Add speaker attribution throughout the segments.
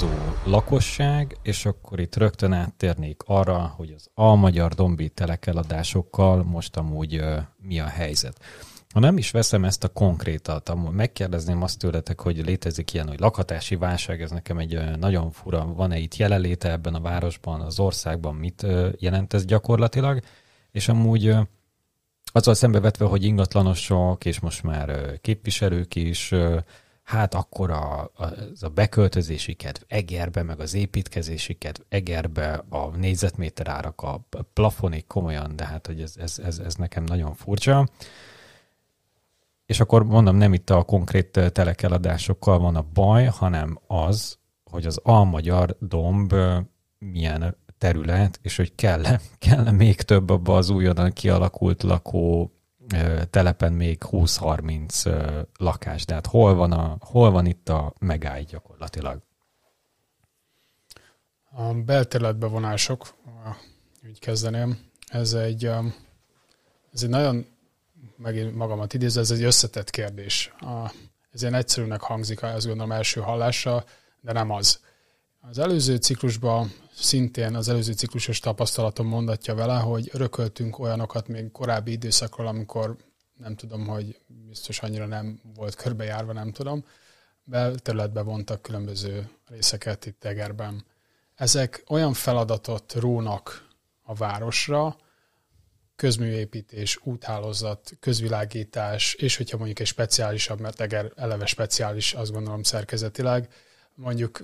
Speaker 1: változó lakosság, és akkor itt rögtön áttérnék arra, hogy az almagyar dombi telekeladásokkal most amúgy mi a helyzet. Ha nem is veszem ezt a konkrétat, amúgy megkérdezném azt tőletek, hogy létezik ilyen, hogy lakhatási válság, ez nekem egy nagyon fura, van-e itt jelenléte ebben a városban, az országban, mit jelent ez gyakorlatilag, és amúgy azzal szembevetve, hogy ingatlanosok, és most már képviselők is, hát akkor a, a, a beköltözési kedv Egerbe, meg az építkezési kedv Egerbe, a négyzetméter árak a plafonik komolyan, de hát hogy ez, ez, ez, ez nekem nagyon furcsa. És akkor mondom, nem itt a konkrét telekeladásokkal van a baj, hanem az, hogy az almagyar domb milyen terület, és hogy kell kell még több abba az újonnan kialakult lakó telepen még 20-30 lakás. Tehát hol van, a, hol van itt a megáll gyakorlatilag?
Speaker 2: A belterületbevonások, úgy kezdeném, ez egy, ez egy nagyon, megint magamat idézve, ez egy összetett kérdés. Ez ilyen egyszerűnek hangzik, azt gondolom első hallásra, de nem az. Az előző ciklusban szintén az előző ciklusos tapasztalatom mondatja vele, hogy örököltünk olyanokat még korábbi időszakról, amikor nem tudom, hogy biztos annyira nem volt körbejárva, nem tudom, belterületbe vontak különböző részeket itt Egerben. Ezek olyan feladatot rónak a városra, közműépítés, úthálózat, közvilágítás, és hogyha mondjuk egy speciálisabb, mert Eger eleve speciális, azt gondolom szerkezetileg, mondjuk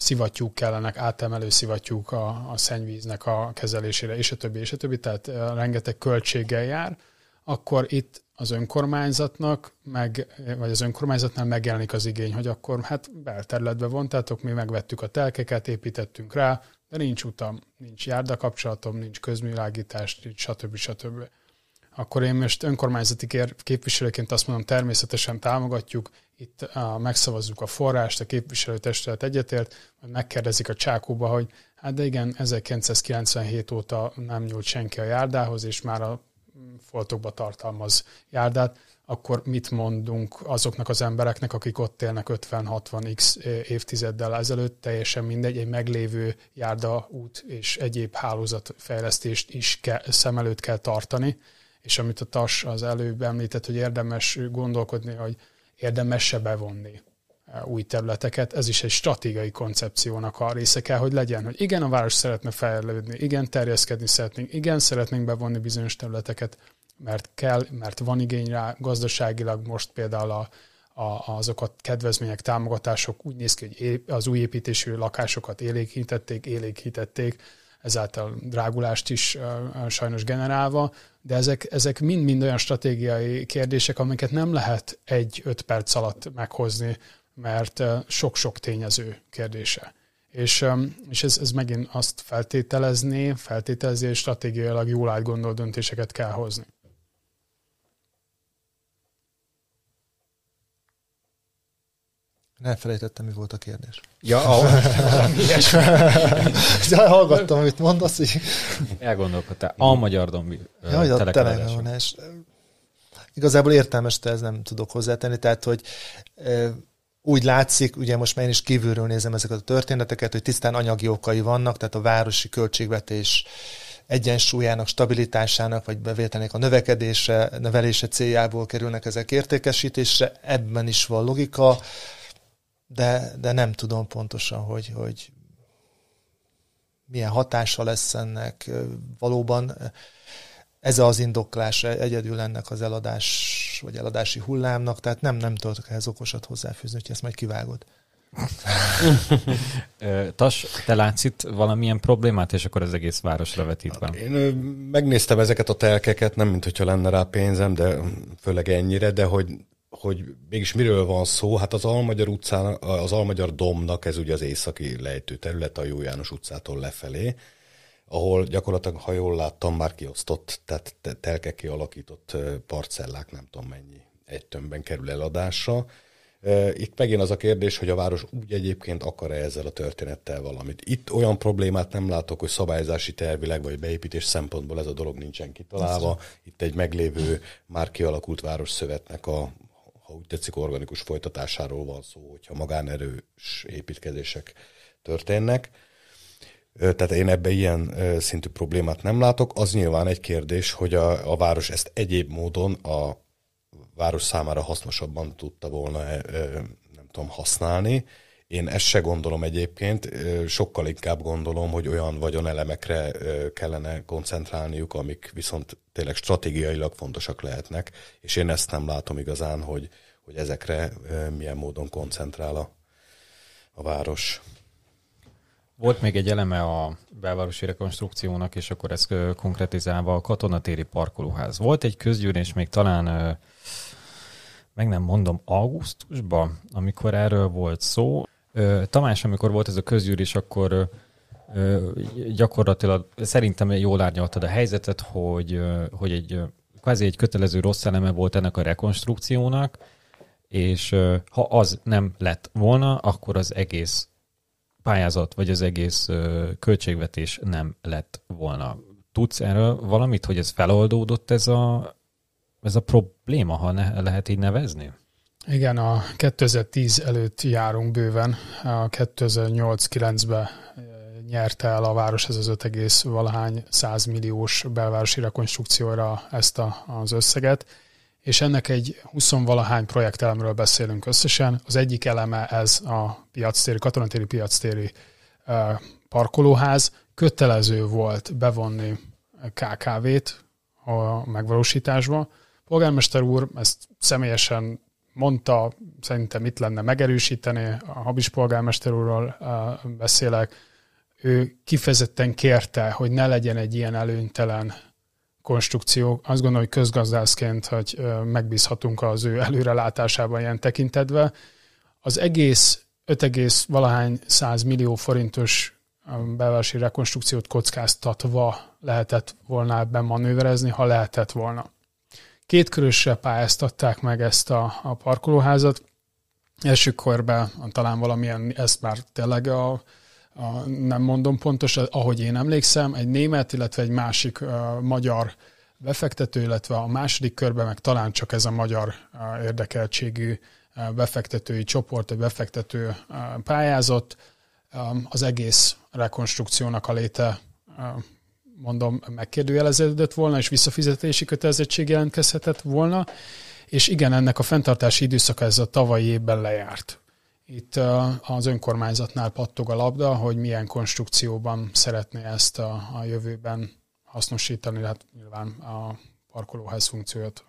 Speaker 2: szivattyúk kellenek, átemelő szivattyúk a, a szennyvíznek a kezelésére, és a többi, és a többi, tehát rengeteg költséggel jár, akkor itt az önkormányzatnak, meg, vagy az önkormányzatnál megjelenik az igény, hogy akkor hát belterületbe vontátok, mi megvettük a telkeket, építettünk rá, de nincs utam, nincs járdakapcsolatom, nincs közműlágítás, nincs stb. stb akkor én most önkormányzati képviselőként azt mondom, természetesen támogatjuk, itt a, megszavazzuk a forrást, a képviselőtestület egyetért, majd megkérdezik a csákóba, hogy hát de igen, 1997 óta nem nyúlt senki a járdához, és már a foltokba tartalmaz járdát, akkor mit mondunk azoknak az embereknek, akik ott élnek 50-60x évtizeddel ezelőtt, teljesen mindegy, egy meglévő járdaút és egyéb hálózatfejlesztést is ke, szem előtt kell tartani, és amit a TAS az előbb említett, hogy érdemes gondolkodni, hogy érdemes-e bevonni e, új területeket, ez is egy stratégiai koncepciónak a része kell, hogy legyen, hogy igen, a város szeretne fejlődni, igen, terjeszkedni szeretnénk, igen, szeretnénk bevonni bizonyos területeket, mert kell, mert van igény rá, gazdaságilag most például a, a, azok a kedvezmények, támogatások úgy néz ki, hogy az új építésű lakásokat élékítették, élékítették, ezáltal drágulást is sajnos generálva, de ezek, ezek mind-mind olyan stratégiai kérdések, amiket nem lehet egy-öt perc alatt meghozni, mert sok-sok tényező kérdése. És, és ez, ez megint azt feltételezni, feltételezni, és stratégiailag jól átgondolt döntéseket kell hozni.
Speaker 3: Elfelejtettem, mi volt a kérdés.
Speaker 1: Ja, ahol...
Speaker 3: ja, hallgattam, amit mondasz. Így.
Speaker 1: Elgondolkodtál. A magyar dombi
Speaker 3: ja, a telefonás. Igazából értelmes, de ez nem tudok hozzátenni. Tehát, hogy úgy látszik, ugye most már én is kívülről nézem ezeket a történeteket, hogy tisztán anyagi okai vannak, tehát a városi költségvetés egyensúlyának, stabilitásának, vagy bevételnek a növekedése, növelése céljából kerülnek ezek értékesítésre. Ebben is van logika de, de nem tudom pontosan, hogy, hogy milyen hatása lesz ennek. Valóban ez az indoklás egyedül ennek az eladás, vagy eladási hullámnak, tehát nem, nem tudok ehhez okosat hozzáfűzni, hogy ezt majd kivágod.
Speaker 1: Tas, te látsz itt valamilyen problémát, és akkor az egész városra vetítve? Hát
Speaker 4: én megnéztem ezeket a telkeket, nem mint hogyha lenne rá pénzem, de főleg ennyire, de hogy hogy mégis miről van szó, hát az Almagyar utcán, az Almagyar domnak ez ugye az északi lejtő terület a Jó János utcától lefelé, ahol gyakorlatilag, ha jól láttam, már kiosztott, tehát telke kialakított parcellák, nem tudom mennyi, egy tömbben kerül eladásra. Itt megint az a kérdés, hogy a város úgy egyébként akar-e ezzel a történettel valamit. Itt olyan problémát nem látok, hogy szabályzási tervileg vagy beépítés szempontból ez a dolog nincsen kitalálva. Itt egy meglévő, már kialakult városszövetnek a ha úgy tetszik, organikus folytatásáról van szó, hogyha magánerős építkezések történnek. Tehát én ebbe ilyen szintű problémát nem látok. Az nyilván egy kérdés, hogy a, a város ezt egyéb módon a város számára hasznosabban tudta volna nem tudom, használni. Én ezt se gondolom egyébként, sokkal inkább gondolom, hogy olyan vagyonelemekre kellene koncentrálniuk, amik viszont tényleg stratégiailag fontosak lehetnek, és én ezt nem látom igazán, hogy, hogy ezekre milyen módon koncentrál a, a város.
Speaker 1: Volt még egy eleme a belvárosi rekonstrukciónak, és akkor ez konkretizálva a katonatéri parkolóház. Volt egy közgyűlés még talán, meg nem mondom, augusztusban, amikor erről volt szó. Tamás, amikor volt ez a közgyűlés, akkor gyakorlatilag szerintem jól árnyaltad a helyzetet, hogy, hogy egy kvázi egy kötelező rossz eleme volt ennek a rekonstrukciónak, és ha az nem lett volna, akkor az egész pályázat, vagy az egész költségvetés nem lett volna. Tudsz erről valamit, hogy ez feloldódott ez a, ez a probléma, ha ne, lehet így nevezni?
Speaker 2: Igen, a 2010 előtt járunk bőven. A 2008-9-ben nyerte el a város ez az 5, valahány 100 milliós belvárosi rekonstrukcióra ezt a, az összeget, és ennek egy 20-valahány projektelemről beszélünk összesen. Az egyik eleme ez a piactéri, katonatéri piactéri parkolóház. Kötelező volt bevonni KKV-t a megvalósításba. Polgármester úr ezt személyesen mondta, szerintem itt lenne megerősíteni, a Habis polgármester úrral beszélek, ő kifejezetten kérte, hogy ne legyen egy ilyen előnytelen konstrukció. Azt gondolom, hogy közgazdászként, hogy megbízhatunk az ő előrelátásában ilyen tekintetve. Az egész 5, valahány 100 millió forintos belvárosi rekonstrukciót kockáztatva lehetett volna ebben manőverezni, ha lehetett volna. Két körösre pályáztatták meg ezt a, a parkolóházat. Első körben talán valamilyen, ezt már tényleg a, a, nem mondom pontos, ahogy én emlékszem, egy német, illetve egy másik a, magyar befektető, illetve a második körben meg talán csak ez a magyar a, érdekeltségű a, befektetői csoport, vagy befektető a, pályázott. Az egész rekonstrukciónak a léte mondom, megkérdőjeleződött volna, és visszafizetési kötelezettség jelentkezhetett volna, és igen, ennek a fenntartási időszaka ez a tavalyi évben lejárt. Itt az önkormányzatnál pattog a labda, hogy milyen konstrukcióban szeretné ezt a, a jövőben hasznosítani, hát nyilván a parkolóház funkciót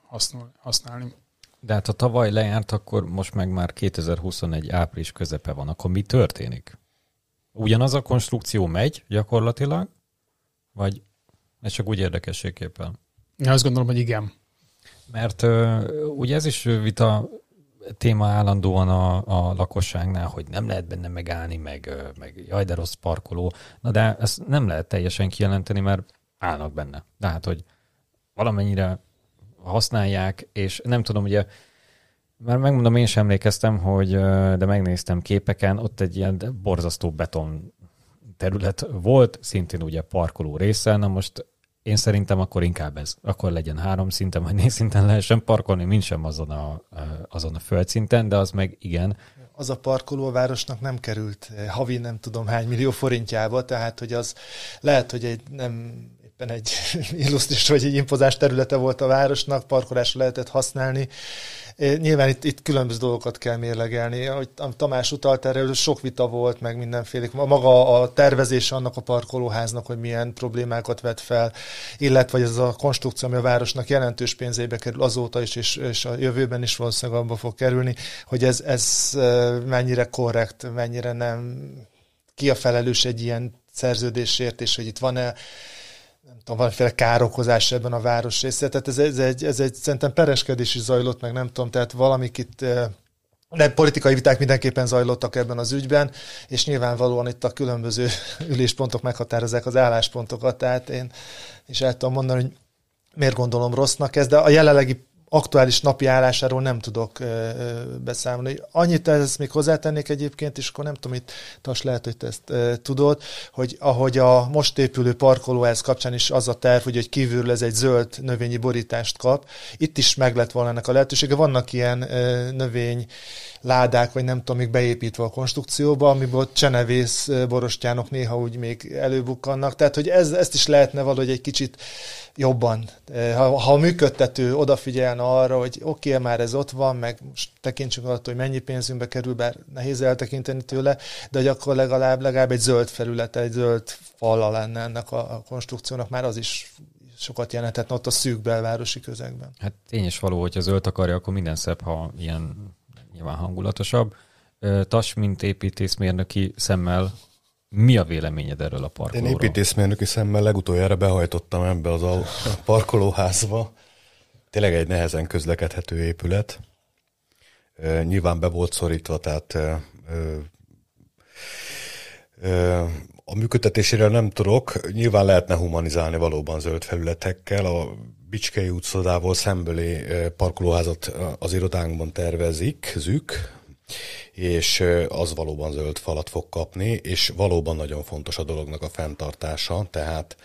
Speaker 2: használni.
Speaker 1: De hát ha tavaly lejárt, akkor most meg már 2021 április közepe van, akkor mi történik? Ugyanaz a konstrukció megy gyakorlatilag, vagy ez csak úgy érdekességképpen?
Speaker 2: Én azt gondolom, hogy igen.
Speaker 1: Mert ugye ez is vita téma állandóan a, a lakosságnál, hogy nem lehet benne megállni, meg, meg jaj, de rossz parkoló. Na de ezt nem lehet teljesen kijelenteni, mert állnak benne. De hát, hogy valamennyire használják, és nem tudom, ugye már megmondom, én sem emlékeztem, hogy, de megnéztem képeken, ott egy ilyen borzasztó beton terület volt, szintén ugye parkoló része, na most én szerintem akkor inkább ez. Akkor legyen három szinten, vagy négy szinten lehessen parkolni, mint sem azon a, azon a földszinten, de az meg igen.
Speaker 3: Az a parkoló a városnak nem került eh, havi nem tudom hány millió forintjába, tehát hogy az lehet, hogy egy nem éppen egy illusztris vagy egy impozás területe volt a városnak, parkolásra lehetett használni, Nyilván itt, itt különböző dolgokat kell mérlegelni. Ahogy Tamás utalt erre, sok vita volt, meg mindenféle. Maga a tervezés annak a parkolóháznak, hogy milyen problémákat vet fel, illetve ez a konstrukció, ami a városnak jelentős pénzébe kerül azóta is, és, és a jövőben is valószínűleg abba fog kerülni, hogy ez, ez mennyire korrekt, mennyire nem ki a felelős egy ilyen szerződésért, és hogy itt van-e tudom, valamiféle károkozás ebben a városrészre. Tehát ez, ez, egy, ez egy szerintem pereskedés is zajlott, meg nem tudom, tehát valamik itt de politikai viták mindenképpen zajlottak ebben az ügyben, és nyilvánvalóan itt a különböző üléspontok meghatározzák az álláspontokat, tehát én is el tudom mondani, hogy miért gondolom rossznak ez, de a jelenlegi aktuális napi állásáról nem tudok beszámolni. Annyit ezt még hozzátennék egyébként, és akkor nem tudom, itt tas lehet, hogy te ezt tudod, hogy ahogy a most épülő parkolóház kapcsán is az a terv, hogy, hogy kívülről ez egy zöld növényi borítást kap, itt is meg lett volna ennek a lehetősége. Vannak ilyen növény ládák, vagy nem tudom, még beépítve a konstrukcióba, amiből csenevész borostyánok néha úgy még előbukkannak. Tehát, hogy ez, ezt is lehetne valahogy egy kicsit jobban. Ha, ha a működtető odafigyelne arra, hogy oké, okay, már ez ott van, meg most tekintsünk attól, hogy mennyi pénzünkbe kerül, bár nehéz eltekinteni tőle, de hogy akkor legalább, legalább egy zöld felület, egy zöld falla lenne ennek a, a konstrukciónak, már az is sokat jelentett ott a szűk belvárosi közegben.
Speaker 1: Hát tény is való, hogy a zöld akarja, akkor minden szebb, ha ilyen nyilván hangulatosabb. Tas, mint építészmérnöki szemmel, mi a véleményed erről a parkolóról?
Speaker 4: Én építészmérnöki szemmel legutoljára behajtottam ebbe az a parkolóházba. Tényleg egy nehezen közlekedhető épület. Nyilván be volt szorítva, tehát a működtetéséről nem tudok. Nyilván lehetne humanizálni valóban zöld felületekkel. A Bicskei utcodával szembeli parkolóházat az irodánkban tervezik, zük, és az valóban zöld falat fog kapni, és valóban nagyon fontos a dolognak a fenntartása, tehát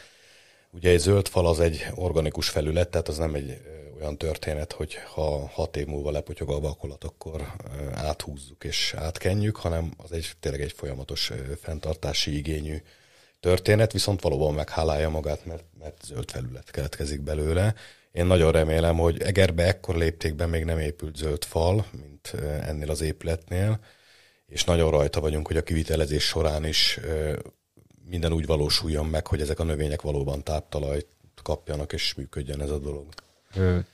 Speaker 4: ugye egy zöld fal az egy organikus felület, tehát az nem egy olyan történet, hogy ha hat év múlva lepotyog a vakolat, akkor áthúzzuk és átkenjük, hanem az egy tényleg egy folyamatos fenntartási igényű történet, viszont valóban meghálálja magát, mert, mert zöld felület keletkezik belőle. Én nagyon remélem, hogy Egerbe ekkor léptékben még nem épült zöld fal, mint ennél az épületnél, és nagyon rajta vagyunk, hogy a kivitelezés során is minden úgy valósuljon meg, hogy ezek a növények valóban táptalajt kapjanak, és működjön ez a dolog.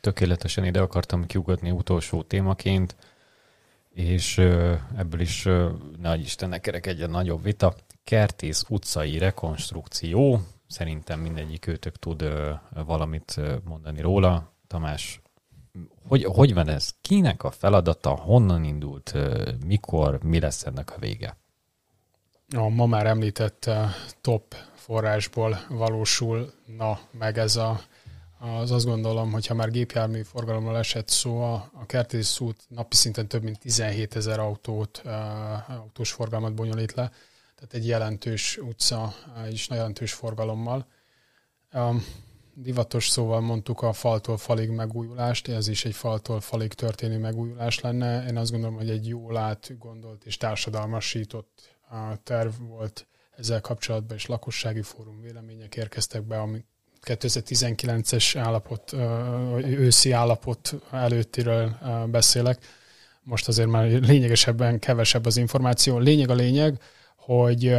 Speaker 1: Tökéletesen ide akartam kiugatni utolsó témaként, és ebből is nagy Istennek kerek egy nagyobb vita. Kertész utcai rekonstrukció, szerintem mindegyik őtök tud valamit mondani róla. Tamás, hogy, hogy van ez? Kinek a feladata, honnan indult, mikor, mi lesz ennek a vége?
Speaker 2: A ma már említett top forrásból valósulna meg ez a az azt gondolom, hogy ha már gépjármű forgalomról esett szó, a, a Kertész út napi szinten több mint 17 ezer autót, autós forgalmat bonyolít le, tehát egy jelentős utca és jelentős forgalommal. Divatos szóval mondtuk a faltól falig megújulást, ez is egy faltól falig történő megújulás lenne. Én azt gondolom, hogy egy jól átgondolt és társadalmasított terv volt ezzel kapcsolatban, és lakossági fórum vélemények érkeztek be, amik 2019-es állapot, őszi állapot előttiről beszélek. Most azért már lényegesebben kevesebb az információ. Lényeg a lényeg, hogy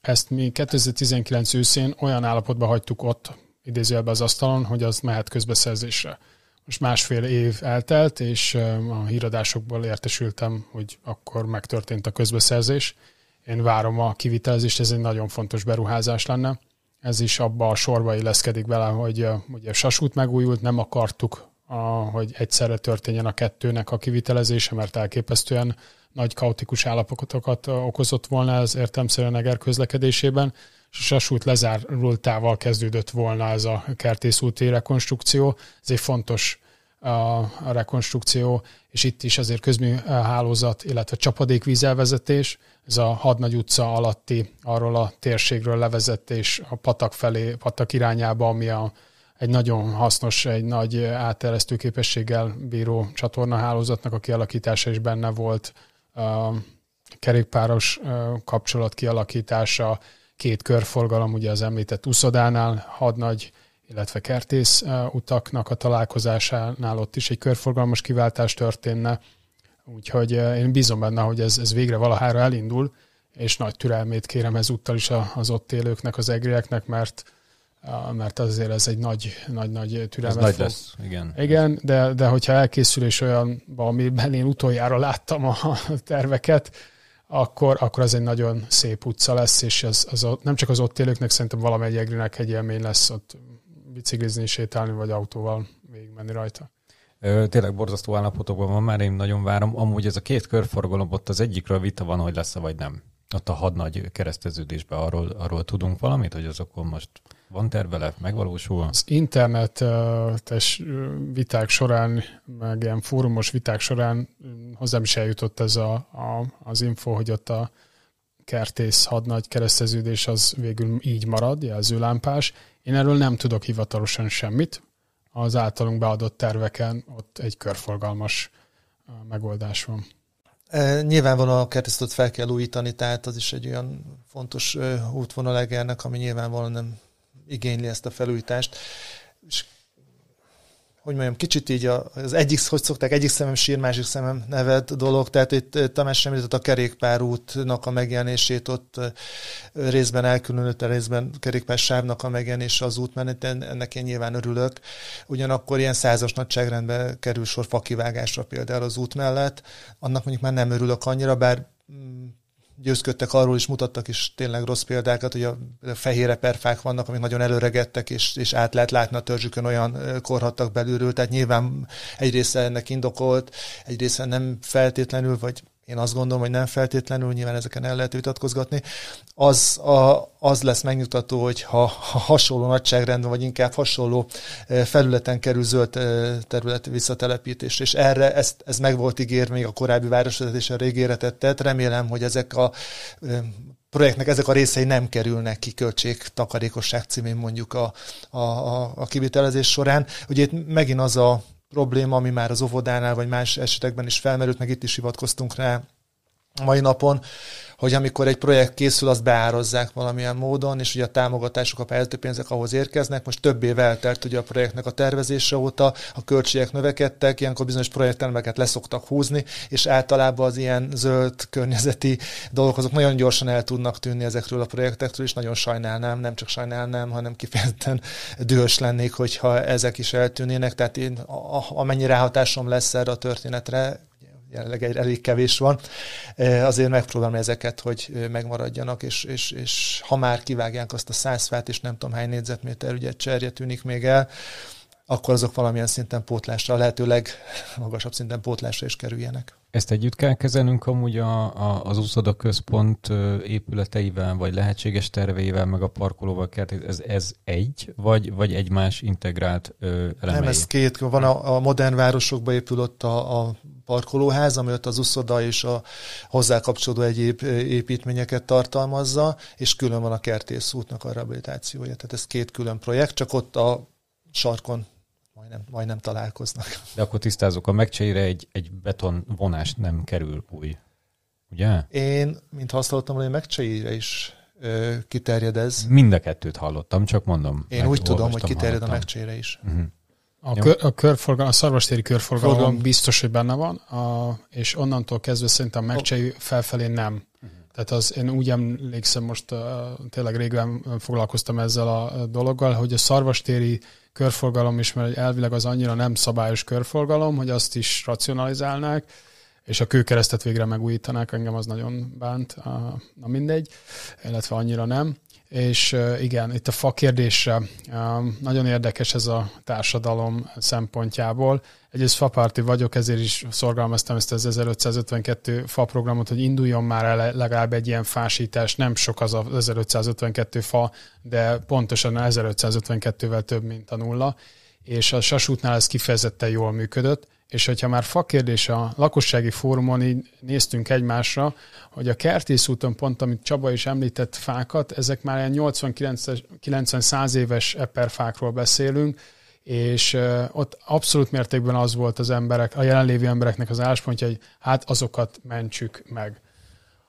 Speaker 2: ezt mi 2019 őszén olyan állapotban hagytuk ott, idézőjelben az asztalon, hogy az mehet közbeszerzésre. Most másfél év eltelt, és a híradásokból értesültem, hogy akkor megtörtént a közbeszerzés. Én várom a kivitelezést, ez egy nagyon fontos beruházás lenne ez is abba a sorba illeszkedik bele, hogy ugye Sasút megújult, nem akartuk, a, hogy egyszerre történjen a kettőnek a kivitelezése, mert elképesztően nagy kaotikus állapotokat okozott volna ez értelmszerűen Eger közlekedésében, és a Sasút lezárultával kezdődött volna ez a kertészúti rekonstrukció. Ez egy fontos a rekonstrukció, és itt is azért közműhálózat, illetve csapadékvízelvezetés, ez a Hadnagy utca alatti arról a térségről levezetés a patak felé, patak irányába, ami a, egy nagyon hasznos, egy nagy átteresztő képességgel bíró csatornahálózatnak a kialakítása is benne volt, kerékpáros kapcsolat kialakítása, két körforgalom, ugye az említett Uszodánál, Hadnagy illetve kertész utaknak a találkozásánál ott is egy körforgalmas kiváltás történne. Úgyhogy én bízom benne, hogy ez, ez végre valahára elindul, és nagy türelmét kérem ezúttal is az ott élőknek, az egrieknek, mert mert azért ez egy nagy, nagy, nagy türelmet
Speaker 1: ez fog. Nagy lesz, igen.
Speaker 2: Igen, de, de hogyha elkészül és olyan, amiben én utoljára láttam a terveket, akkor, akkor ez egy nagyon szép utca lesz, és az, az, nem csak az ott élőknek, szerintem valamely egrinek egy élmény lesz ott biciklizni, sétálni, vagy autóval végigmenni rajta.
Speaker 1: Tényleg borzasztó állapotokban van már, én nagyon várom. Amúgy ez a két körforgalom, ott az egyikről vita van, hogy lesz-e vagy nem. Ott a hadnagy kereszteződésben arról, arról tudunk valamit, hogy azokon most van tervele, megvalósul?
Speaker 2: Az internetes viták során, meg ilyen fórumos viták során hozzám is eljutott ez a, a, az info, hogy ott a kertész hadnagy kereszteződés az végül így marad, jelzőlámpás. Én erről nem tudok hivatalosan semmit. Az általunk beadott terveken ott egy körforgalmas megoldás van.
Speaker 3: E, nyilvánvalóan a kertészet fel kell újítani, tehát az is egy olyan fontos útvonal Egernek, ami nyilvánvalóan nem igényli ezt a felújítást. És hogy mondjam, kicsit így az egyik, hogy szokták, egyik szemem sír, másik szemem neved dolog, tehát itt Tamás sem a kerékpárútnak a megjelenését, ott részben elkülönült, a részben kerékpár sávnak a megjelenése az útmeneten, ennek én nyilván örülök. Ugyanakkor ilyen százas nagyságrendben kerül sor fakivágásra például az út mellett, annak mondjuk már nem örülök annyira, bár mm, győzködtek arról is, mutattak is tényleg rossz példákat, hogy a, fehér eperfák vannak, amik nagyon előregettek, és, és át lehet látni a törzsükön olyan korhattak belülről, tehát nyilván egy része ennek indokolt, egy része nem feltétlenül, vagy én azt gondolom, hogy nem feltétlenül, nyilván ezeken el lehet vitatkozgatni, az, a, az lesz megnyugtató, hogy ha, ha hasonló nagyságrendben, vagy inkább hasonló felületen kerül zöld terület visszatelepítés, és erre ezt, ez meg volt ígér még a korábbi városvezetés a régére tett, remélem, hogy ezek a projektnek ezek a részei nem kerülnek ki költségtakarékosság címén mondjuk a, a, a, a kivitelezés során. Ugye itt megint az a probléma, ami már az óvodánál vagy más esetekben is felmerült, meg itt is hivatkoztunk rá mai napon, hogy amikor egy projekt készül, azt beározzák valamilyen módon, és ugye a támogatások, a pályázati pénzek ahhoz érkeznek. Most több év eltelt ugye a projektnek a tervezése óta, a költségek növekedtek, ilyenkor bizonyos projektelmeket leszoktak húzni, és általában az ilyen zöld környezeti dolgok azok nagyon gyorsan el tudnak tűnni ezekről a projektekről, és nagyon sajnálnám, nem csak sajnálnám, hanem kifejezetten dühös lennék, hogyha ezek is eltűnének. Tehát én, amennyi ráhatásom lesz erre a történetre, jelenleg egy elég kevés van, azért megpróbálom ezeket, hogy megmaradjanak, és, és, és ha már kivágják azt a száz fát, és nem tudom hány négyzetméter ugye cserje tűnik még el, akkor azok valamilyen szinten pótlásra, lehetőleg magasabb szinten pótlásra is kerüljenek.
Speaker 1: Ezt együtt kell kezelnünk amúgy a, a, az úszoda központ épületeivel, vagy lehetséges terveivel, meg a parkolóval kell, ez, ez egy, vagy, vagy egy más integrált elemei?
Speaker 3: Nem, ez két. Van a, a modern városokban épül ott a, a parkolóház, ami ott az uszoda és a hozzá kapcsolódó egyéb építményeket tartalmazza, és külön van a kertész útnak a rehabilitációja. Tehát ez két külön projekt, csak ott a sarkon majdnem, majdnem találkoznak.
Speaker 1: De akkor tisztázok, a megcseire egy, egy beton vonás nem kerül új, ugye?
Speaker 3: Én, mint hallottam, hogy megcseire is ö, kiterjed ez.
Speaker 1: Mind a kettőt hallottam, csak mondom.
Speaker 3: Én úgy tudom, hogy kiterjed hallottam. a megcseire is. Uh-huh.
Speaker 2: A, kör, a körforgalom, a szarvastéri körforgalom Forgalom. biztos, hogy benne van, a, és onnantól kezdve szerintem megcsei felfelé nem. Uh-huh. Tehát az, én úgy emlékszem, most uh, tényleg régen foglalkoztam ezzel a dologgal, hogy a szarvastéri körforgalom is, mert elvileg az annyira nem szabályos körforgalom, hogy azt is racionalizálnák, és a kőkeresztet végre megújítanák, engem az nagyon bánt, na mindegy, illetve annyira nem. És igen, itt a fa kérdésre nagyon érdekes ez a társadalom szempontjából. Egyrészt fapárti vagyok, ezért is szorgalmaztam ezt az 1552 fa programot, hogy induljon már el legalább egy ilyen fásítás. Nem sok az a 1552 fa, de pontosan 1552-vel több, mint a nulla. És a Sasútnál ez kifejezetten jól működött és hogyha már fakérdés a lakossági fórumon így néztünk egymásra, hogy a Kertész úton pont, amit Csaba is említett fákat, ezek már ilyen 80-90-100 éves eperfákról beszélünk, és ott abszolút mértékben az volt az emberek, a jelenlévő embereknek az álláspontja, hogy hát azokat mentsük meg.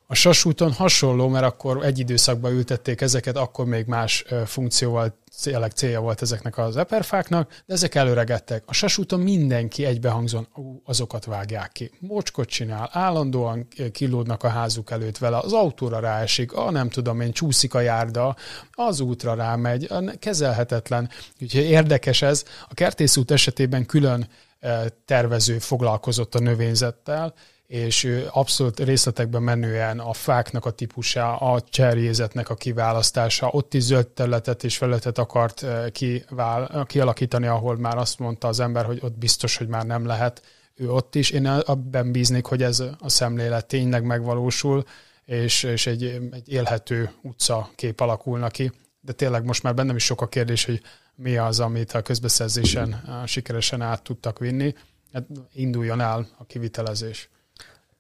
Speaker 2: A sasúton hasonló, mert akkor egy időszakban ültették ezeket, akkor még más funkcióval tényleg célja volt ezeknek az eperfáknak, de ezek előregettek. A sasúton mindenki egybehangzon, ú, azokat vágják ki. Mocskot csinál, állandóan kilódnak a házuk előtt vele, az autóra ráesik, a nem tudom én, csúszik a járda, az útra rámegy, kezelhetetlen. Úgyhogy érdekes ez. A kertészút esetében külön tervező foglalkozott a növényzettel, és abszolút részletekben menően a fáknak a típusa, a cserjézetnek a kiválasztása, ott is zöld területet és felületet akart eh, kivál, kialakítani, ahol már azt mondta az ember, hogy ott biztos, hogy már nem lehet ő ott is. Én abban bíznék, hogy ez a szemlélet tényleg megvalósul, és, és egy, egy élhető utca kép alakulna ki. De tényleg most már bennem is sok a kérdés, hogy mi az, amit a közbeszerzésen sikeresen át tudtak vinni. Hát induljon el a kivitelezés.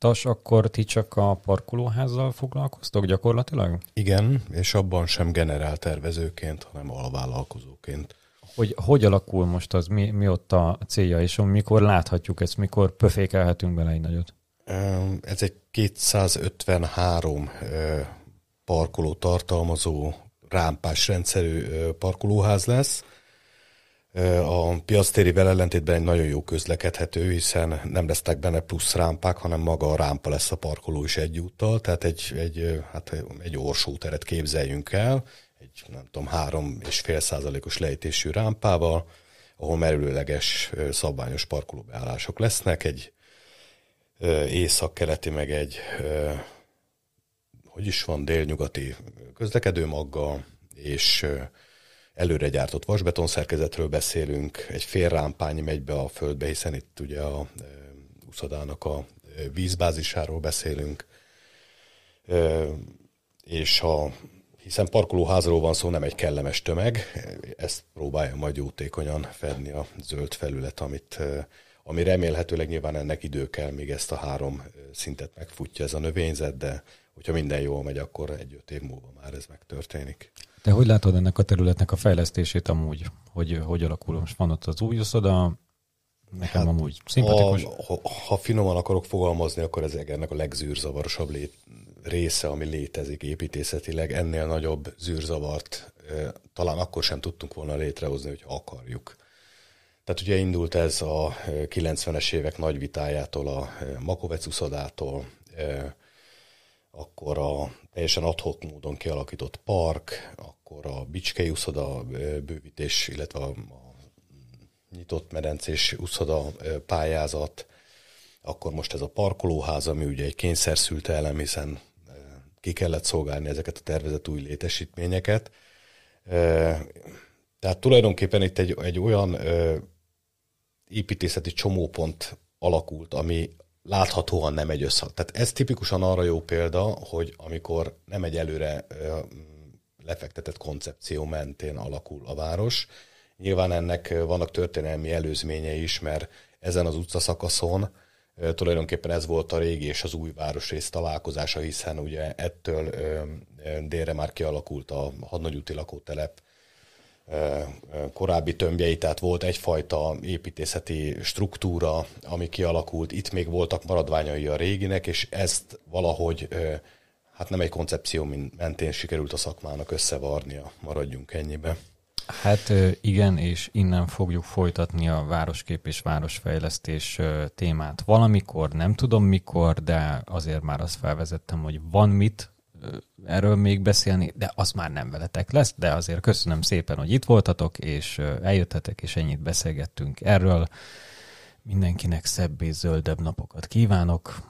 Speaker 1: Tas, akkor ti csak a parkolóházzal foglalkoztok gyakorlatilag?
Speaker 4: Igen, és abban sem generál tervezőként, hanem alvállalkozóként.
Speaker 1: Hogy hogy alakul most az, mi, mi ott a célja, és mikor láthatjuk ezt, mikor pöfékelhetünk bele egy nagyot?
Speaker 4: Ez egy 253 parkoló tartalmazó rámpás rendszerű parkolóház lesz. A piactérivel ellentétben egy nagyon jó közlekedhető, hiszen nem lesznek benne plusz rámpák, hanem maga a rámpa lesz a parkoló is egyúttal, tehát egy, egy, hát egy orsóteret képzeljünk el, egy nem tudom, három és fél százalékos lejtésű rámpával, ahol merülőleges szabványos parkolóbeállások lesznek, egy észak-keleti, meg egy hogy is van, délnyugati közlekedőmaggal, és előre gyártott vasbeton szerkezetről beszélünk, egy fél rámpányi megy be a földbe, hiszen itt ugye a úszodának a vízbázisáról beszélünk, és a, hiszen parkolóházról van szó, nem egy kellemes tömeg, ezt próbálja majd jótékonyan fedni a zöld felület, amit, ami remélhetőleg nyilván ennek idő kell, még ezt a három szintet megfutja ez a növényzet, de hogyha minden jól megy, akkor egy-öt év múlva már ez megtörténik.
Speaker 1: De hogy látod ennek a területnek a fejlesztését amúgy? Hogy, hogy alakul? Most van ott az új uszoda, nekem hát, amúgy szimpatikus.
Speaker 4: A, ha, ha finoman akarok fogalmazni, akkor ez ennek a legzűrzavarosabb lét, része, ami létezik építészetileg. Ennél nagyobb zűrzavart talán akkor sem tudtunk volna létrehozni, hogy akarjuk. Tehát ugye indult ez a 90-es évek nagy vitájától, a Makovec uszodától, e, akkor a teljesen adhok módon kialakított park, akkor a Bicskei úszoda bővítés, illetve a, a nyitott medencés úszoda pályázat, akkor most ez a parkolóház, ami ugye egy kényszerszült elem, hiszen ki kellett szolgálni ezeket a tervezett új létesítményeket. Tehát tulajdonképpen itt egy, egy olyan építészeti csomópont alakult, ami láthatóan nem egy összhang. Tehát ez tipikusan arra jó példa, hogy amikor nem egy előre lefektetett koncepció mentén alakul a város, nyilván ennek vannak történelmi előzményei is, mert ezen az utcaszakaszon tulajdonképpen ez volt a régi és az új városrész találkozása, hiszen ugye ettől délre már kialakult a hadnagyúti lakótelep korábbi tömbjei, tehát volt egyfajta építészeti struktúra, ami kialakult, itt még voltak maradványai a réginek, és ezt valahogy hát nem egy koncepció mentén sikerült a szakmának összevarnia, maradjunk ennyibe.
Speaker 1: Hát igen, és innen fogjuk folytatni a városkép és városfejlesztés témát. Valamikor, nem tudom mikor, de azért már azt felvezettem, hogy van mit erről még beszélni, de az már nem veletek lesz, de azért köszönöm szépen, hogy itt voltatok, és eljöttetek, és ennyit beszélgettünk erről. Mindenkinek szebb és zöldebb napokat kívánok.